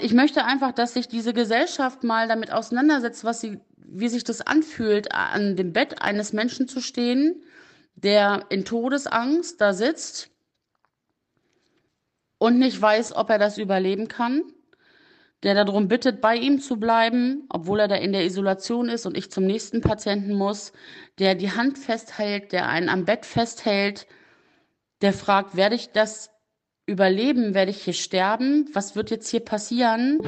Ich möchte einfach, dass sich diese Gesellschaft mal damit auseinandersetzt, was sie, wie sich das anfühlt, an dem Bett eines Menschen zu stehen, der in Todesangst da sitzt und nicht weiß, ob er das überleben kann, der darum bittet, bei ihm zu bleiben, obwohl er da in der Isolation ist und ich zum nächsten Patienten muss, der die Hand festhält, der einen am Bett festhält, der fragt, werde ich das überleben? Werde ich hier sterben? Was wird jetzt hier passieren?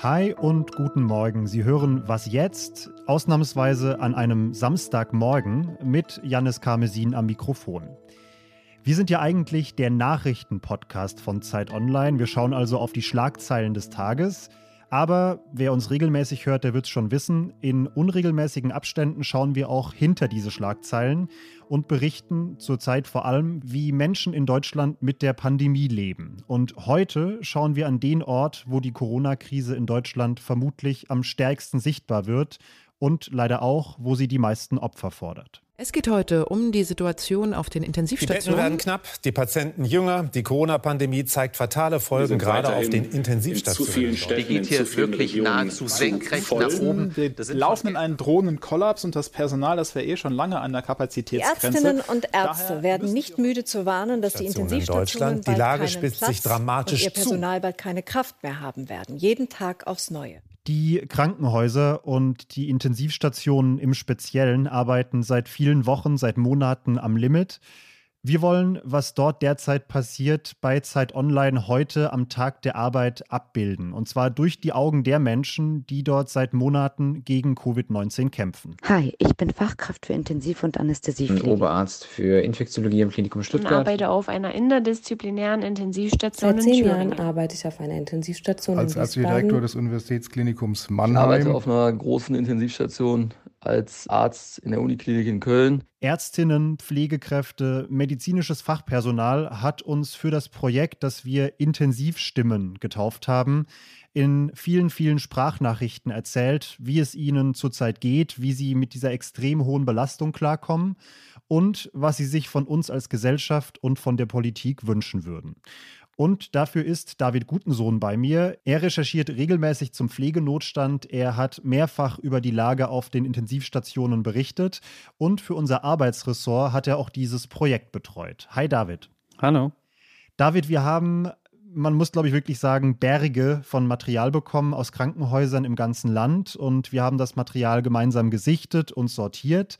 Hi und guten Morgen. Sie hören Was jetzt? Ausnahmsweise an einem Samstagmorgen mit Jannis Karmesin am Mikrofon. Wir sind ja eigentlich der Nachrichtenpodcast von Zeit Online. Wir schauen also auf die Schlagzeilen des Tages. Aber wer uns regelmäßig hört, der wird es schon wissen. In unregelmäßigen Abständen schauen wir auch hinter diese Schlagzeilen und berichten zurzeit vor allem, wie Menschen in Deutschland mit der Pandemie leben. Und heute schauen wir an den Ort, wo die Corona-Krise in Deutschland vermutlich am stärksten sichtbar wird und leider auch, wo sie die meisten Opfer fordert. Es geht heute um die Situation auf den Intensivstationen. Die Betten werden knapp, die Patienten jünger. Die Corona-Pandemie zeigt fatale Folgen, gerade auf den Intensivstationen. Zu vielen Städten, die geht hier wirklich nahezu senkrecht nach oben. Wir laufen in einen drohenden Kollaps und das Personal, das wäre eh schon lange an der Kapazitätsgrenze. Die Ärztinnen und Ärzte Daher werden nicht müde zu warnen, dass die Intensivstationen die Lage spitzt Platz sich dramatisch und ihr Personal bald keine Kraft mehr haben werden. Jeden Tag aufs Neue. Die Krankenhäuser und die Intensivstationen im Speziellen arbeiten seit vielen Wochen, seit Monaten am Limit. Wir wollen, was dort derzeit passiert, bei Zeit Online heute am Tag der Arbeit abbilden. Und zwar durch die Augen der Menschen, die dort seit Monaten gegen Covid-19 kämpfen. Hi, ich bin Fachkraft für Intensiv- und Anästhesiepflege. Oberarzt für Infektiologie im Klinikum Stuttgart. Ich arbeite auf einer interdisziplinären Intensivstation Seit zehn Jahren arbeite ich auf einer Intensivstation Als Ärztedirektor des Universitätsklinikums Mannheim. Ich arbeite auf einer großen Intensivstation als Arzt in der Uniklinik in Köln. Ärztinnen, Pflegekräfte, medizinisches Fachpersonal hat uns für das Projekt, das wir Intensivstimmen getauft haben, in vielen, vielen Sprachnachrichten erzählt, wie es ihnen zurzeit geht, wie sie mit dieser extrem hohen Belastung klarkommen und was sie sich von uns als Gesellschaft und von der Politik wünschen würden. Und dafür ist David Gutensohn bei mir. Er recherchiert regelmäßig zum Pflegenotstand. Er hat mehrfach über die Lage auf den Intensivstationen berichtet. Und für unser Arbeitsressort hat er auch dieses Projekt betreut. Hi David. Hallo. David, wir haben, man muss glaube ich wirklich sagen, Berge von Material bekommen aus Krankenhäusern im ganzen Land. Und wir haben das Material gemeinsam gesichtet und sortiert.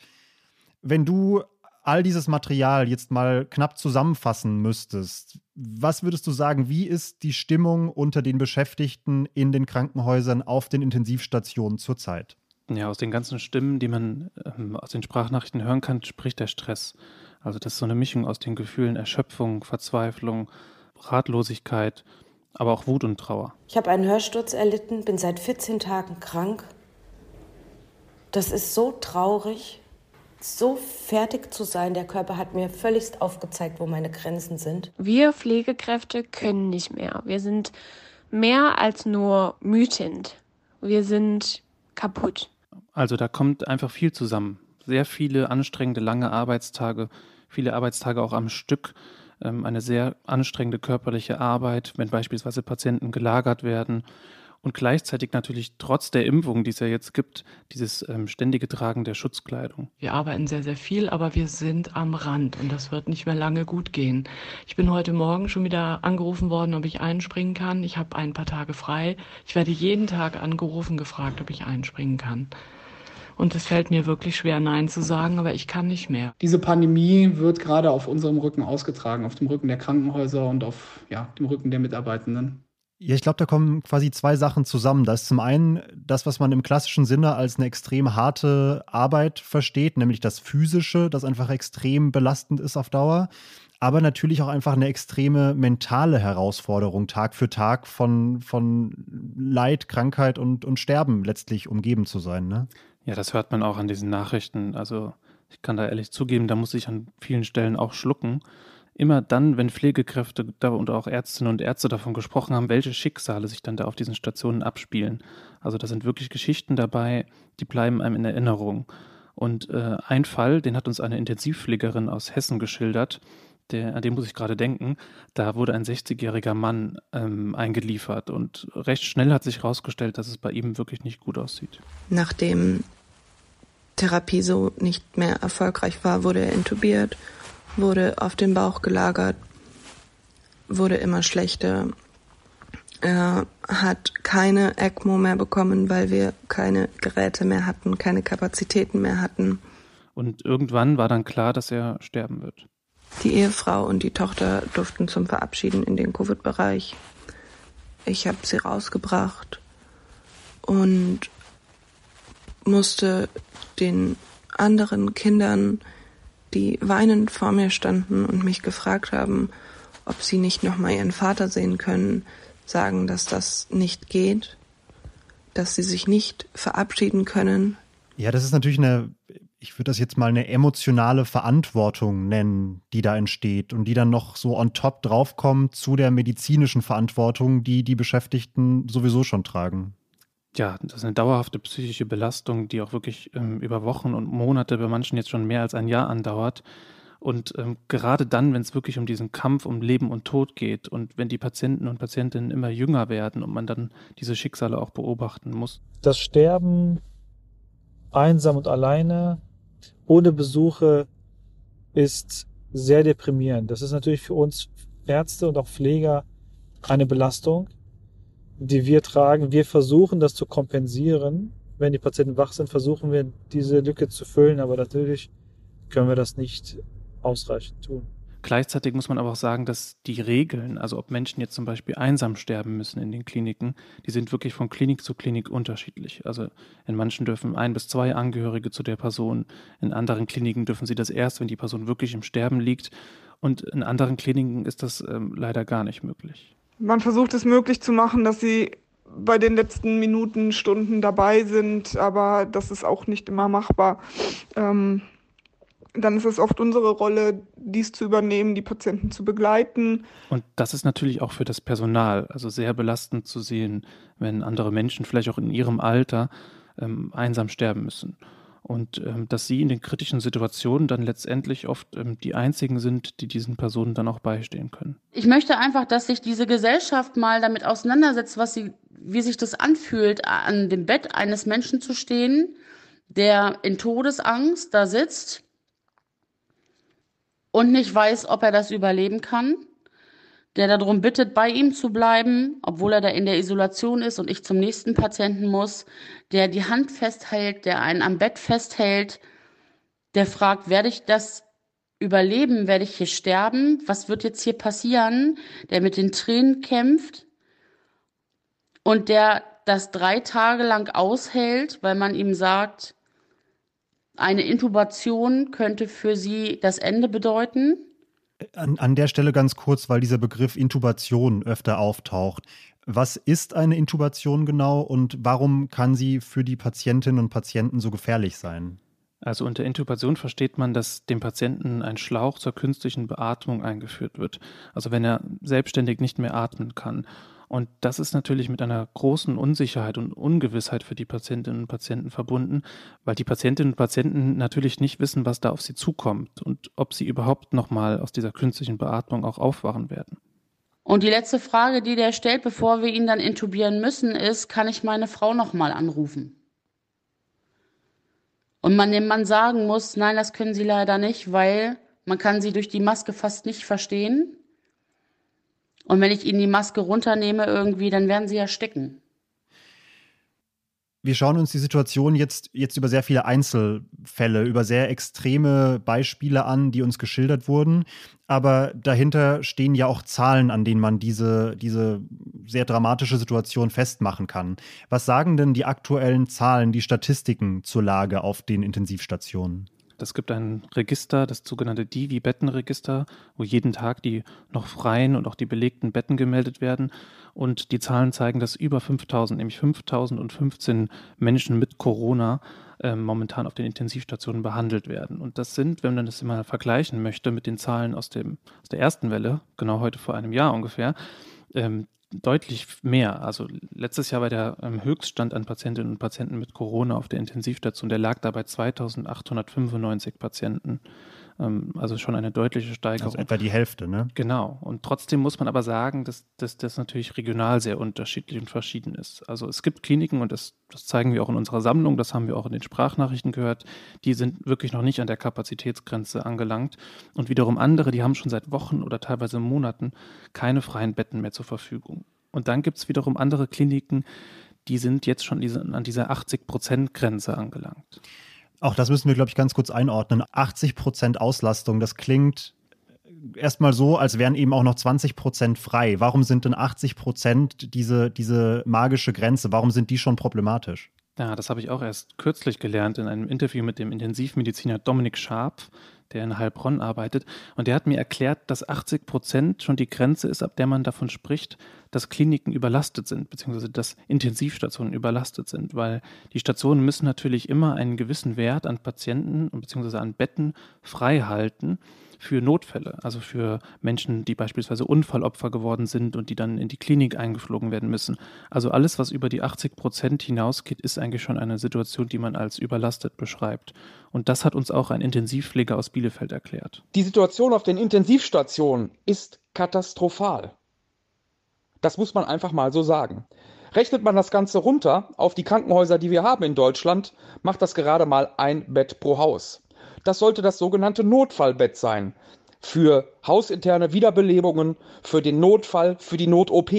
Wenn du all dieses Material jetzt mal knapp zusammenfassen müsstest, was würdest du sagen, wie ist die Stimmung unter den Beschäftigten in den Krankenhäusern auf den Intensivstationen zurzeit? Ja, aus den ganzen Stimmen, die man ähm, aus den Sprachnachrichten hören kann, spricht der Stress. Also das ist so eine Mischung aus den Gefühlen Erschöpfung, Verzweiflung, Ratlosigkeit, aber auch Wut und Trauer. Ich habe einen Hörsturz erlitten, bin seit 14 Tagen krank. Das ist so traurig so fertig zu sein. Der Körper hat mir völligst aufgezeigt, wo meine Grenzen sind. Wir Pflegekräfte können nicht mehr. Wir sind mehr als nur mütend. Wir sind kaputt. Also da kommt einfach viel zusammen. Sehr viele anstrengende lange Arbeitstage, viele Arbeitstage auch am Stück, ähm, eine sehr anstrengende körperliche Arbeit, wenn beispielsweise Patienten gelagert werden und gleichzeitig natürlich trotz der Impfung, die es ja jetzt gibt, dieses ähm, ständige Tragen der Schutzkleidung. Wir arbeiten sehr, sehr viel, aber wir sind am Rand und das wird nicht mehr lange gut gehen. Ich bin heute Morgen schon wieder angerufen worden, ob ich einspringen kann. Ich habe ein paar Tage frei. Ich werde jeden Tag angerufen, gefragt, ob ich einspringen kann. Und es fällt mir wirklich schwer, Nein zu sagen, aber ich kann nicht mehr. Diese Pandemie wird gerade auf unserem Rücken ausgetragen, auf dem Rücken der Krankenhäuser und auf ja, dem Rücken der Mitarbeitenden. Ja, ich glaube, da kommen quasi zwei Sachen zusammen. Da ist zum einen das, was man im klassischen Sinne als eine extrem harte Arbeit versteht, nämlich das Physische, das einfach extrem belastend ist auf Dauer. Aber natürlich auch einfach eine extreme mentale Herausforderung, Tag für Tag von, von Leid, Krankheit und, und Sterben letztlich umgeben zu sein. Ne? Ja, das hört man auch an diesen Nachrichten. Also ich kann da ehrlich zugeben, da muss ich an vielen Stellen auch schlucken immer dann, wenn Pflegekräfte und auch Ärztinnen und Ärzte davon gesprochen haben, welche Schicksale sich dann da auf diesen Stationen abspielen. Also da sind wirklich Geschichten dabei, die bleiben einem in Erinnerung. Und äh, ein Fall, den hat uns eine Intensivpflegerin aus Hessen geschildert, der, an den muss ich gerade denken, da wurde ein 60-jähriger Mann ähm, eingeliefert und recht schnell hat sich herausgestellt, dass es bei ihm wirklich nicht gut aussieht. Nachdem Therapie so nicht mehr erfolgreich war, wurde er intubiert, wurde auf den Bauch gelagert, wurde immer schlechter. Er hat keine ECMO mehr bekommen, weil wir keine Geräte mehr hatten, keine Kapazitäten mehr hatten. Und irgendwann war dann klar, dass er sterben wird. Die Ehefrau und die Tochter durften zum Verabschieden in den Covid-Bereich. Ich habe sie rausgebracht und musste den anderen Kindern, die weinend vor mir standen und mich gefragt haben, ob sie nicht noch mal ihren Vater sehen können, sagen, dass das nicht geht, dass sie sich nicht verabschieden können. Ja, das ist natürlich eine, ich würde das jetzt mal eine emotionale Verantwortung nennen, die da entsteht und die dann noch so on top draufkommt zu der medizinischen Verantwortung, die die Beschäftigten sowieso schon tragen. Ja, das ist eine dauerhafte psychische Belastung, die auch wirklich ähm, über Wochen und Monate, bei manchen jetzt schon mehr als ein Jahr andauert. Und ähm, gerade dann, wenn es wirklich um diesen Kampf um Leben und Tod geht und wenn die Patienten und Patientinnen immer jünger werden und man dann diese Schicksale auch beobachten muss. Das Sterben einsam und alleine, ohne Besuche, ist sehr deprimierend. Das ist natürlich für uns Ärzte und auch Pfleger eine Belastung, die wir tragen. Wir versuchen das zu kompensieren. Wenn die Patienten wach sind, versuchen wir diese Lücke zu füllen, aber natürlich können wir das nicht ausreichend tun. Gleichzeitig muss man aber auch sagen, dass die Regeln, also ob Menschen jetzt zum Beispiel einsam sterben müssen in den Kliniken, die sind wirklich von Klinik zu Klinik unterschiedlich. Also in manchen dürfen ein bis zwei Angehörige zu der Person, in anderen Kliniken dürfen sie das erst, wenn die Person wirklich im Sterben liegt. Und in anderen Kliniken ist das ähm, leider gar nicht möglich. Man versucht es möglich zu machen, dass sie bei den letzten Minuten, Stunden dabei sind, aber das ist auch nicht immer machbar. Ähm, dann ist es oft unsere Rolle, dies zu übernehmen, die Patienten zu begleiten. Und das ist natürlich auch für das Personal, also sehr belastend zu sehen, wenn andere Menschen vielleicht auch in ihrem Alter ähm, einsam sterben müssen. Und ähm, dass sie in den kritischen Situationen dann letztendlich oft ähm, die einzigen sind, die diesen Personen dann auch beistehen können. Ich möchte einfach, dass sich diese Gesellschaft mal damit auseinandersetzt, was sie, wie sich das anfühlt, an dem Bett eines Menschen zu stehen, der in Todesangst da sitzt und nicht weiß, ob er das überleben kann, der darum bittet, bei ihm zu bleiben, obwohl er da in der Isolation ist und ich zum nächsten Patienten muss, der die Hand festhält, der einen am Bett festhält, der fragt, werde ich das überleben, werde ich hier sterben, was wird jetzt hier passieren, der mit den Tränen kämpft und der das drei Tage lang aushält, weil man ihm sagt, eine Intubation könnte für Sie das Ende bedeuten? An, an der Stelle ganz kurz, weil dieser Begriff Intubation öfter auftaucht. Was ist eine Intubation genau und warum kann sie für die Patientinnen und Patienten so gefährlich sein? Also unter Intubation versteht man, dass dem Patienten ein Schlauch zur künstlichen Beatmung eingeführt wird. Also wenn er selbstständig nicht mehr atmen kann. Und das ist natürlich mit einer großen Unsicherheit und Ungewissheit für die Patientinnen und Patienten verbunden, weil die Patientinnen und Patienten natürlich nicht wissen, was da auf sie zukommt und ob sie überhaupt nochmal aus dieser künstlichen Beatmung auch aufwachen werden. Und die letzte Frage, die der stellt, bevor wir ihn dann intubieren müssen, ist, kann ich meine Frau nochmal anrufen? Und man dem Mann sagen muss, nein, das können Sie leider nicht, weil man kann sie durch die Maske fast nicht verstehen. Und wenn ich ihnen die Maske runternehme irgendwie, dann werden sie ersticken. Wir schauen uns die Situation jetzt, jetzt über sehr viele Einzelfälle, über sehr extreme Beispiele an, die uns geschildert wurden. Aber dahinter stehen ja auch Zahlen, an denen man diese, diese sehr dramatische Situation festmachen kann. Was sagen denn die aktuellen Zahlen, die Statistiken zur Lage auf den Intensivstationen? Es gibt ein Register, das sogenannte Divi-Bettenregister, wo jeden Tag die noch freien und auch die belegten Betten gemeldet werden. Und die Zahlen zeigen, dass über 5000, nämlich 5015 Menschen mit Corona äh, momentan auf den Intensivstationen behandelt werden. Und das sind, wenn man das mal vergleichen möchte mit den Zahlen aus, dem, aus der ersten Welle, genau heute vor einem Jahr ungefähr, ähm, deutlich mehr. Also letztes Jahr war der ähm, Höchststand an Patientinnen und Patienten mit Corona auf der Intensivstation, der lag dabei 2895 Patienten. Ähm, also schon eine deutliche Steigerung. Also etwa die Hälfte, ne? Genau. Und trotzdem muss man aber sagen, dass, dass das natürlich regional sehr unterschiedlich und verschieden ist. Also es gibt Kliniken, und das, das zeigen wir auch in unserer Sammlung, das haben wir auch in den Sprachnachrichten gehört, die sind wirklich noch nicht an der Kapazitätsgrenze angelangt. Und wiederum andere, die haben schon seit Wochen oder teilweise Monaten keine freien Betten mehr zur Verfügung. Und dann gibt es wiederum andere Kliniken, die sind jetzt schon diese, an dieser 80-Prozent-Grenze angelangt. Auch das müssen wir, glaube ich, ganz kurz einordnen. 80 Prozent Auslastung, das klingt erstmal so, als wären eben auch noch 20 Prozent frei. Warum sind denn 80 Prozent diese, diese magische Grenze? Warum sind die schon problematisch? Ja, das habe ich auch erst kürzlich gelernt in einem Interview mit dem Intensivmediziner Dominik Scharp, der in Heilbronn arbeitet. Und der hat mir erklärt, dass 80 Prozent schon die Grenze ist, ab der man davon spricht, dass Kliniken überlastet sind, beziehungsweise dass Intensivstationen überlastet sind, weil die Stationen müssen natürlich immer einen gewissen Wert an Patienten beziehungsweise an Betten frei halten für Notfälle, also für Menschen, die beispielsweise Unfallopfer geworden sind und die dann in die Klinik eingeflogen werden müssen. Also alles, was über die 80 Prozent hinausgeht, ist eigentlich schon eine Situation, die man als überlastet beschreibt. Und das hat uns auch ein Intensivpfleger aus Bielefeld erklärt. Die Situation auf den Intensivstationen ist katastrophal. Das muss man einfach mal so sagen. Rechnet man das Ganze runter auf die Krankenhäuser, die wir haben in Deutschland, macht das gerade mal ein Bett pro Haus. Das sollte das sogenannte Notfallbett sein. Für hausinterne Wiederbelebungen, für den Notfall, für die Not-OP.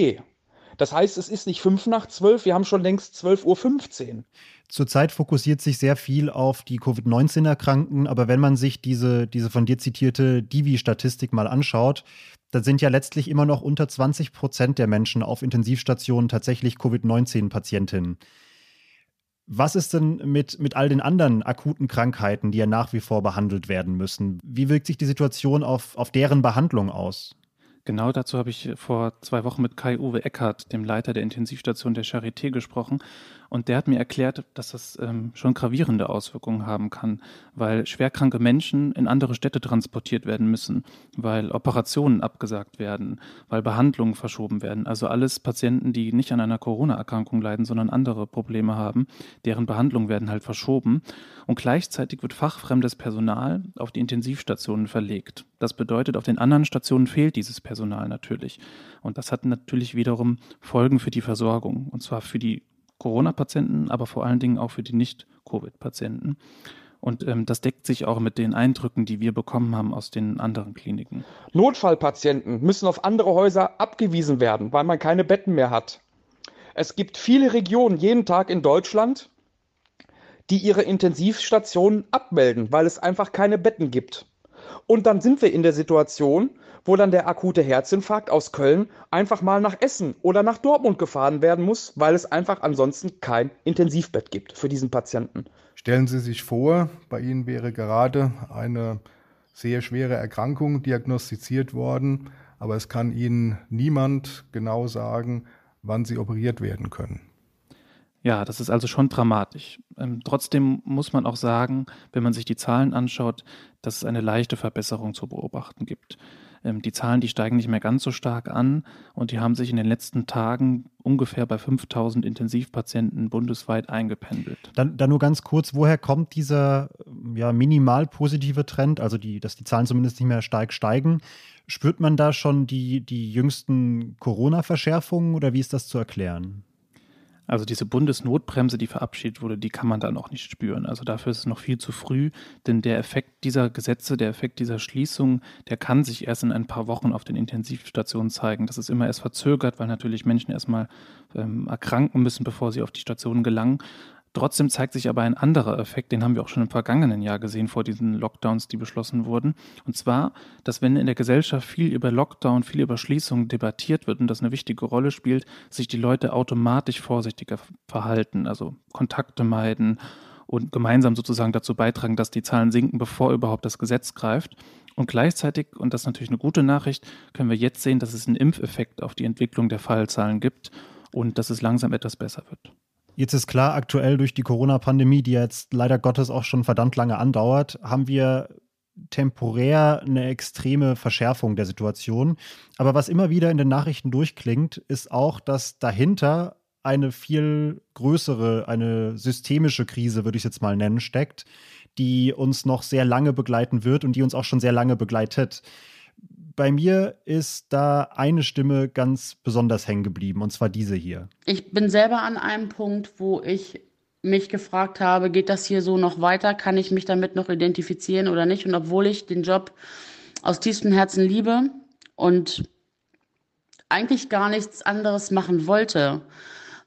Das heißt, es ist nicht fünf nach zwölf, wir haben schon längst 12.15 Uhr. Zurzeit fokussiert sich sehr viel auf die Covid-19-Erkrankten, aber wenn man sich diese, diese von dir zitierte Divi-Statistik mal anschaut, dann sind ja letztlich immer noch unter 20 Prozent der Menschen auf Intensivstationen tatsächlich Covid-19-Patientinnen. Was ist denn mit, mit all den anderen akuten Krankheiten, die ja nach wie vor behandelt werden müssen? Wie wirkt sich die Situation auf, auf deren Behandlung aus? Genau dazu habe ich vor zwei Wochen mit Kai-Uwe Eckert, dem Leiter der Intensivstation der Charité, gesprochen. Und der hat mir erklärt, dass das ähm, schon gravierende Auswirkungen haben kann, weil schwerkranke Menschen in andere Städte transportiert werden müssen, weil Operationen abgesagt werden, weil Behandlungen verschoben werden. Also alles Patienten, die nicht an einer Corona-Erkrankung leiden, sondern andere Probleme haben, deren Behandlungen werden halt verschoben. Und gleichzeitig wird fachfremdes Personal auf die Intensivstationen verlegt. Das bedeutet, auf den anderen Stationen fehlt dieses Personal natürlich. Und das hat natürlich wiederum Folgen für die Versorgung, und zwar für die Corona-Patienten, aber vor allen Dingen auch für die Nicht-Covid-Patienten. Und ähm, das deckt sich auch mit den Eindrücken, die wir bekommen haben aus den anderen Kliniken. Notfallpatienten müssen auf andere Häuser abgewiesen werden, weil man keine Betten mehr hat. Es gibt viele Regionen jeden Tag in Deutschland, die ihre Intensivstationen abmelden, weil es einfach keine Betten gibt. Und dann sind wir in der Situation, wo dann der akute Herzinfarkt aus Köln einfach mal nach Essen oder nach Dortmund gefahren werden muss, weil es einfach ansonsten kein Intensivbett gibt für diesen Patienten. Stellen Sie sich vor, bei Ihnen wäre gerade eine sehr schwere Erkrankung diagnostiziert worden, aber es kann Ihnen niemand genau sagen, wann Sie operiert werden können. Ja, das ist also schon dramatisch. Ähm, trotzdem muss man auch sagen, wenn man sich die Zahlen anschaut, dass es eine leichte Verbesserung zu beobachten gibt. Ähm, die Zahlen, die steigen nicht mehr ganz so stark an und die haben sich in den letzten Tagen ungefähr bei 5000 Intensivpatienten bundesweit eingependelt. Dann, dann nur ganz kurz, woher kommt dieser ja, minimal positive Trend, also die, dass die Zahlen zumindest nicht mehr stark steigen? Spürt man da schon die, die jüngsten Corona-Verschärfungen oder wie ist das zu erklären? Also diese Bundesnotbremse, die verabschiedet wurde, die kann man da noch nicht spüren. Also dafür ist es noch viel zu früh, denn der Effekt dieser Gesetze, der Effekt dieser Schließung, der kann sich erst in ein paar Wochen auf den Intensivstationen zeigen. Das ist immer erst verzögert, weil natürlich Menschen erstmal ähm, erkranken müssen, bevor sie auf die Stationen gelangen. Trotzdem zeigt sich aber ein anderer Effekt, den haben wir auch schon im vergangenen Jahr gesehen vor diesen Lockdowns, die beschlossen wurden. Und zwar, dass wenn in der Gesellschaft viel über Lockdown, viel über Schließungen debattiert wird und das eine wichtige Rolle spielt, sich die Leute automatisch vorsichtiger verhalten, also Kontakte meiden und gemeinsam sozusagen dazu beitragen, dass die Zahlen sinken, bevor überhaupt das Gesetz greift. Und gleichzeitig, und das ist natürlich eine gute Nachricht, können wir jetzt sehen, dass es einen Impfeffekt auf die Entwicklung der Fallzahlen gibt und dass es langsam etwas besser wird. Jetzt ist klar, aktuell durch die Corona-Pandemie, die jetzt leider Gottes auch schon verdammt lange andauert, haben wir temporär eine extreme Verschärfung der Situation. Aber was immer wieder in den Nachrichten durchklingt, ist auch, dass dahinter eine viel größere, eine systemische Krise, würde ich es jetzt mal nennen, steckt, die uns noch sehr lange begleiten wird und die uns auch schon sehr lange begleitet. Bei mir ist da eine Stimme ganz besonders hängen geblieben, und zwar diese hier. Ich bin selber an einem Punkt, wo ich mich gefragt habe, geht das hier so noch weiter? Kann ich mich damit noch identifizieren oder nicht? Und obwohl ich den Job aus tiefstem Herzen liebe und eigentlich gar nichts anderes machen wollte,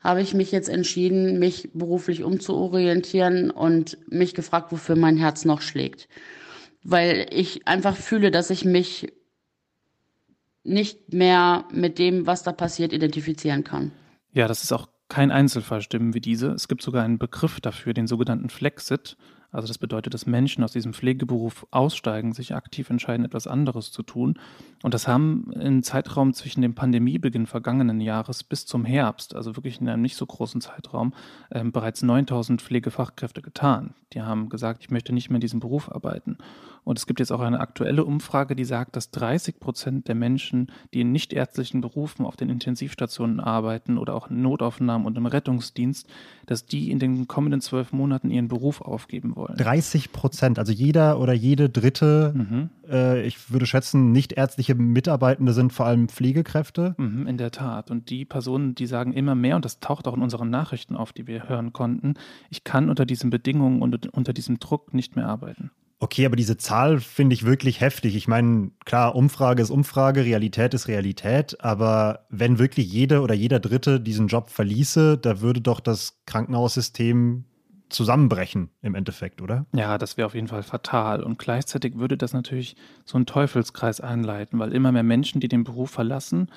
habe ich mich jetzt entschieden, mich beruflich umzuorientieren und mich gefragt, wofür mein Herz noch schlägt. Weil ich einfach fühle, dass ich mich nicht mehr mit dem, was da passiert, identifizieren kann. Ja, das ist auch kein Einzelfall Stimmen wie diese. Es gibt sogar einen Begriff dafür, den sogenannten Flexit. Also das bedeutet, dass Menschen aus diesem Pflegeberuf aussteigen, sich aktiv entscheiden, etwas anderes zu tun. Und das haben im Zeitraum zwischen dem Pandemiebeginn vergangenen Jahres bis zum Herbst, also wirklich in einem nicht so großen Zeitraum, äh, bereits 9000 Pflegefachkräfte getan. Die haben gesagt, ich möchte nicht mehr in diesem Beruf arbeiten. Und es gibt jetzt auch eine aktuelle Umfrage, die sagt, dass 30 Prozent der Menschen, die in nichtärztlichen Berufen auf den Intensivstationen arbeiten oder auch in Notaufnahmen und im Rettungsdienst, dass die in den kommenden zwölf Monaten ihren Beruf aufgeben wollen. 30 Prozent, also jeder oder jede dritte, mhm. äh, ich würde schätzen, nichtärztliche Mitarbeitende sind vor allem Pflegekräfte. Mhm, in der Tat. Und die Personen, die sagen immer mehr, und das taucht auch in unseren Nachrichten auf, die wir hören konnten, ich kann unter diesen Bedingungen und unter diesem Druck nicht mehr arbeiten. Okay, aber diese Zahl finde ich wirklich heftig. Ich meine, klar, Umfrage ist Umfrage, Realität ist Realität, aber wenn wirklich jede oder jeder Dritte diesen Job verließe, da würde doch das Krankenhaussystem zusammenbrechen im Endeffekt, oder? Ja, das wäre auf jeden Fall fatal. Und gleichzeitig würde das natürlich so einen Teufelskreis einleiten, weil immer mehr Menschen, die den Beruf verlassen,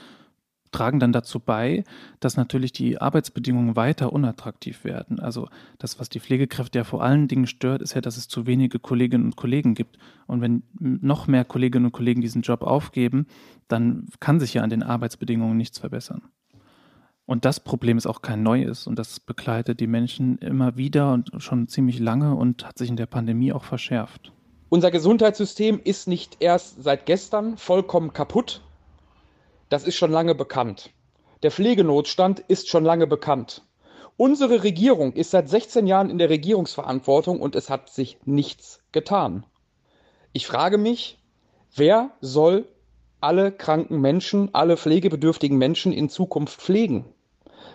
tragen dann dazu bei, dass natürlich die Arbeitsbedingungen weiter unattraktiv werden. Also das, was die Pflegekräfte ja vor allen Dingen stört, ist ja, dass es zu wenige Kolleginnen und Kollegen gibt. Und wenn noch mehr Kolleginnen und Kollegen diesen Job aufgeben, dann kann sich ja an den Arbeitsbedingungen nichts verbessern. Und das Problem ist auch kein neues und das begleitet die Menschen immer wieder und schon ziemlich lange und hat sich in der Pandemie auch verschärft. Unser Gesundheitssystem ist nicht erst seit gestern vollkommen kaputt, das ist schon lange bekannt. Der Pflegenotstand ist schon lange bekannt. Unsere Regierung ist seit 16 Jahren in der Regierungsverantwortung und es hat sich nichts getan. Ich frage mich, wer soll alle kranken Menschen, alle pflegebedürftigen Menschen in Zukunft pflegen?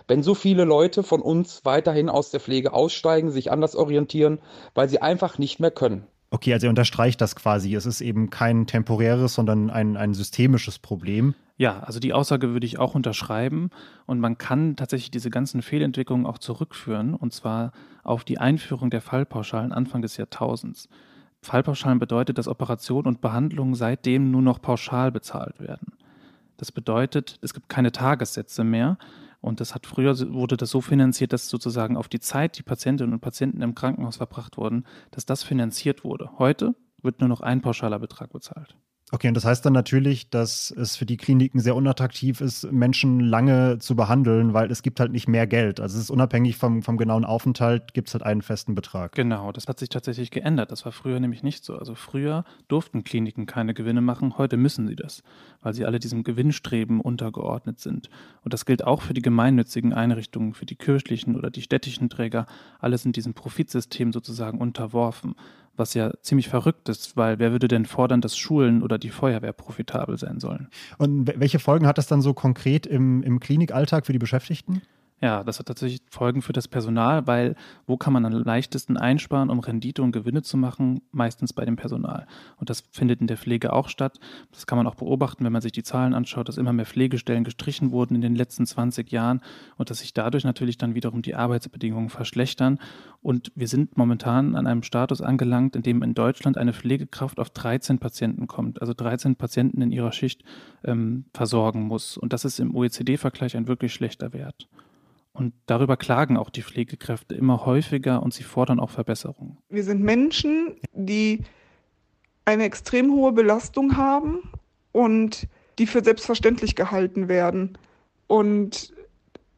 Wenn so viele Leute von uns weiterhin aus der Pflege aussteigen, sich anders orientieren, weil sie einfach nicht mehr können. Okay, also er unterstreicht das quasi. Es ist eben kein temporäres, sondern ein, ein systemisches Problem. Ja, also die Aussage würde ich auch unterschreiben und man kann tatsächlich diese ganzen Fehlentwicklungen auch zurückführen und zwar auf die Einführung der Fallpauschalen Anfang des Jahrtausends. Fallpauschalen bedeutet, dass Operationen und Behandlungen seitdem nur noch pauschal bezahlt werden. Das bedeutet, es gibt keine Tagessätze mehr und das hat früher wurde das so finanziert, dass sozusagen auf die Zeit, die Patientinnen und Patienten im Krankenhaus verbracht wurden, dass das finanziert wurde. Heute wird nur noch ein pauschaler Betrag bezahlt. Okay, und das heißt dann natürlich, dass es für die Kliniken sehr unattraktiv ist, Menschen lange zu behandeln, weil es gibt halt nicht mehr Geld. Also es ist unabhängig vom, vom genauen Aufenthalt, gibt es halt einen festen Betrag. Genau, das hat sich tatsächlich geändert. Das war früher nämlich nicht so. Also früher durften Kliniken keine Gewinne machen, heute müssen sie das, weil sie alle diesem Gewinnstreben untergeordnet sind. Und das gilt auch für die gemeinnützigen Einrichtungen, für die kirchlichen oder die städtischen Träger. Alle sind diesem Profitsystem sozusagen unterworfen was ja ziemlich verrückt ist, weil wer würde denn fordern, dass Schulen oder die Feuerwehr profitabel sein sollen? Und welche Folgen hat das dann so konkret im, im Klinikalltag für die Beschäftigten? Ja, das hat tatsächlich Folgen für das Personal, weil wo kann man am leichtesten einsparen, um Rendite und Gewinne zu machen? Meistens bei dem Personal. Und das findet in der Pflege auch statt. Das kann man auch beobachten, wenn man sich die Zahlen anschaut, dass immer mehr Pflegestellen gestrichen wurden in den letzten 20 Jahren und dass sich dadurch natürlich dann wiederum die Arbeitsbedingungen verschlechtern. Und wir sind momentan an einem Status angelangt, in dem in Deutschland eine Pflegekraft auf 13 Patienten kommt, also 13 Patienten in ihrer Schicht ähm, versorgen muss. Und das ist im OECD-Vergleich ein wirklich schlechter Wert. Und darüber klagen auch die Pflegekräfte immer häufiger und sie fordern auch Verbesserungen. Wir sind Menschen, die eine extrem hohe Belastung haben und die für selbstverständlich gehalten werden. Und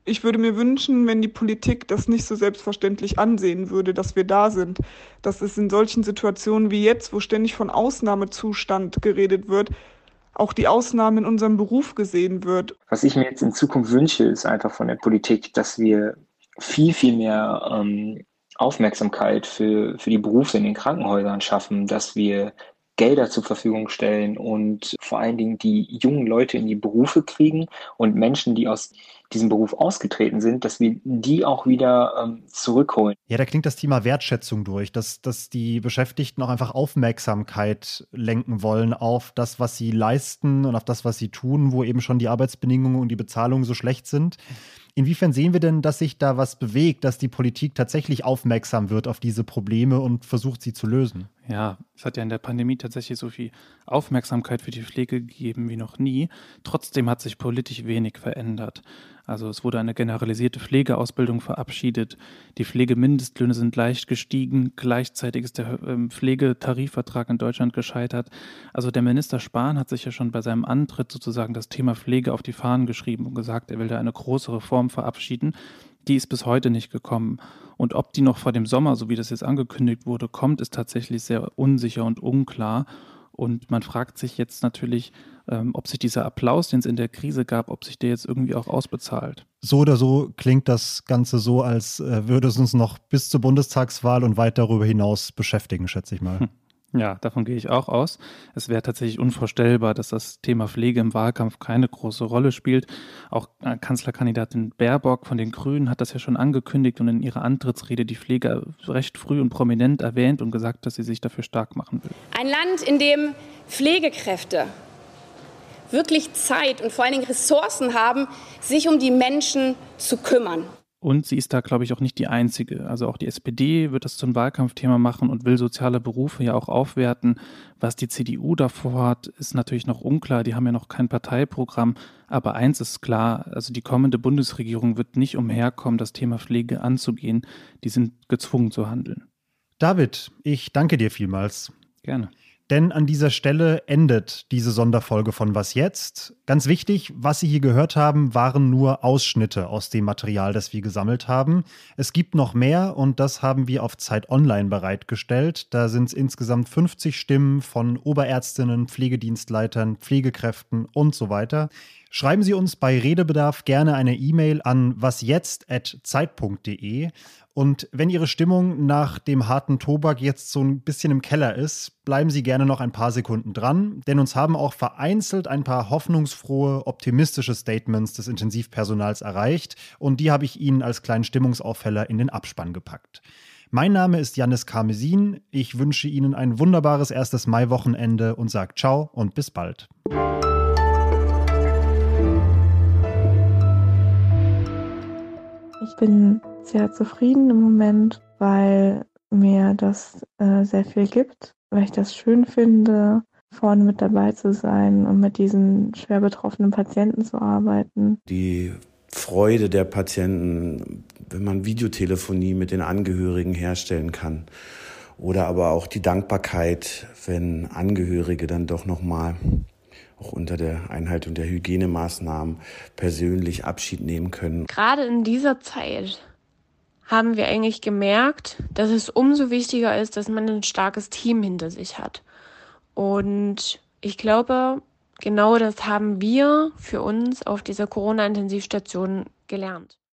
ich würde mir wünschen, wenn die Politik das nicht so selbstverständlich ansehen würde, dass wir da sind. Dass es in solchen Situationen wie jetzt, wo ständig von Ausnahmezustand geredet wird, auch die Ausnahme in unserem Beruf gesehen wird. Was ich mir jetzt in Zukunft wünsche, ist einfach von der Politik, dass wir viel, viel mehr ähm, Aufmerksamkeit für, für die Berufe in den Krankenhäusern schaffen, dass wir Gelder zur Verfügung stellen und vor allen Dingen die jungen Leute in die Berufe kriegen und Menschen, die aus diesem Beruf ausgetreten sind, dass wir die auch wieder ähm, zurückholen. Ja, da klingt das Thema Wertschätzung durch, dass, dass die Beschäftigten auch einfach Aufmerksamkeit lenken wollen auf das, was sie leisten und auf das, was sie tun, wo eben schon die Arbeitsbedingungen und die Bezahlung so schlecht sind. Inwiefern sehen wir denn, dass sich da was bewegt, dass die Politik tatsächlich aufmerksam wird auf diese Probleme und versucht, sie zu lösen? Ja, es hat ja in der Pandemie tatsächlich so viel Aufmerksamkeit für die Pflege gegeben wie noch nie. Trotzdem hat sich politisch wenig verändert. Also es wurde eine generalisierte Pflegeausbildung verabschiedet. Die Pflegemindestlöhne sind leicht gestiegen. Gleichzeitig ist der ähm, Pflegetarifvertrag in Deutschland gescheitert. Also der Minister Spahn hat sich ja schon bei seinem Antritt sozusagen das Thema Pflege auf die Fahnen geschrieben und gesagt, er will da eine große Reform verabschieden. Die ist bis heute nicht gekommen. Und ob die noch vor dem Sommer, so wie das jetzt angekündigt wurde, kommt, ist tatsächlich sehr unsicher und unklar. Und man fragt sich jetzt natürlich, ähm, ob sich dieser Applaus, den es in der Krise gab, ob sich der jetzt irgendwie auch ausbezahlt. So oder so klingt das Ganze so, als äh, würde es uns noch bis zur Bundestagswahl und weit darüber hinaus beschäftigen, schätze ich mal. Hm. Ja, davon gehe ich auch aus. Es wäre tatsächlich unvorstellbar, dass das Thema Pflege im Wahlkampf keine große Rolle spielt. Auch äh, Kanzlerkandidatin Baerbock von den Grünen hat das ja schon angekündigt und in ihrer Antrittsrede die Pflege recht früh und prominent erwähnt und gesagt, dass sie sich dafür stark machen will. Ein Land, in dem Pflegekräfte wirklich Zeit und vor allen Dingen Ressourcen haben, sich um die Menschen zu kümmern. Und sie ist da, glaube ich, auch nicht die Einzige. Also auch die SPD wird das zum Wahlkampfthema machen und will soziale Berufe ja auch aufwerten. Was die CDU davor hat, ist natürlich noch unklar. Die haben ja noch kein Parteiprogramm. Aber eins ist klar, also die kommende Bundesregierung wird nicht umherkommen, das Thema Pflege anzugehen. Die sind gezwungen zu handeln. David, ich danke dir vielmals. Gerne. Denn an dieser Stelle endet diese Sonderfolge von Was jetzt? Ganz wichtig, was Sie hier gehört haben, waren nur Ausschnitte aus dem Material, das wir gesammelt haben. Es gibt noch mehr und das haben wir auf Zeit Online bereitgestellt. Da sind es insgesamt 50 Stimmen von Oberärztinnen, Pflegedienstleitern, Pflegekräften und so weiter. Schreiben Sie uns bei Redebedarf gerne eine E-Mail an wasjetzt.zeit.de und wenn Ihre Stimmung nach dem harten Tobak jetzt so ein bisschen im Keller ist, bleiben Sie gerne noch ein paar Sekunden dran, denn uns haben auch vereinzelt ein paar hoffnungsfrohe, optimistische Statements des Intensivpersonals erreicht und die habe ich Ihnen als kleinen Stimmungsaufheller in den Abspann gepackt. Mein Name ist Janis Karmesin. Ich wünsche Ihnen ein wunderbares erstes Maiwochenende und sage ciao und bis bald. Ich bin sehr zufrieden im Moment, weil mir das äh, sehr viel gibt, weil ich das schön finde, vorne mit dabei zu sein und mit diesen schwer betroffenen Patienten zu arbeiten. Die Freude der Patienten, wenn man Videotelefonie mit den Angehörigen herstellen kann. Oder aber auch die Dankbarkeit, wenn Angehörige dann doch nochmal auch unter der Einhaltung der Hygienemaßnahmen persönlich Abschied nehmen können. Gerade in dieser Zeit haben wir eigentlich gemerkt, dass es umso wichtiger ist, dass man ein starkes Team hinter sich hat. Und ich glaube, genau das haben wir für uns auf dieser Corona-Intensivstation gelernt.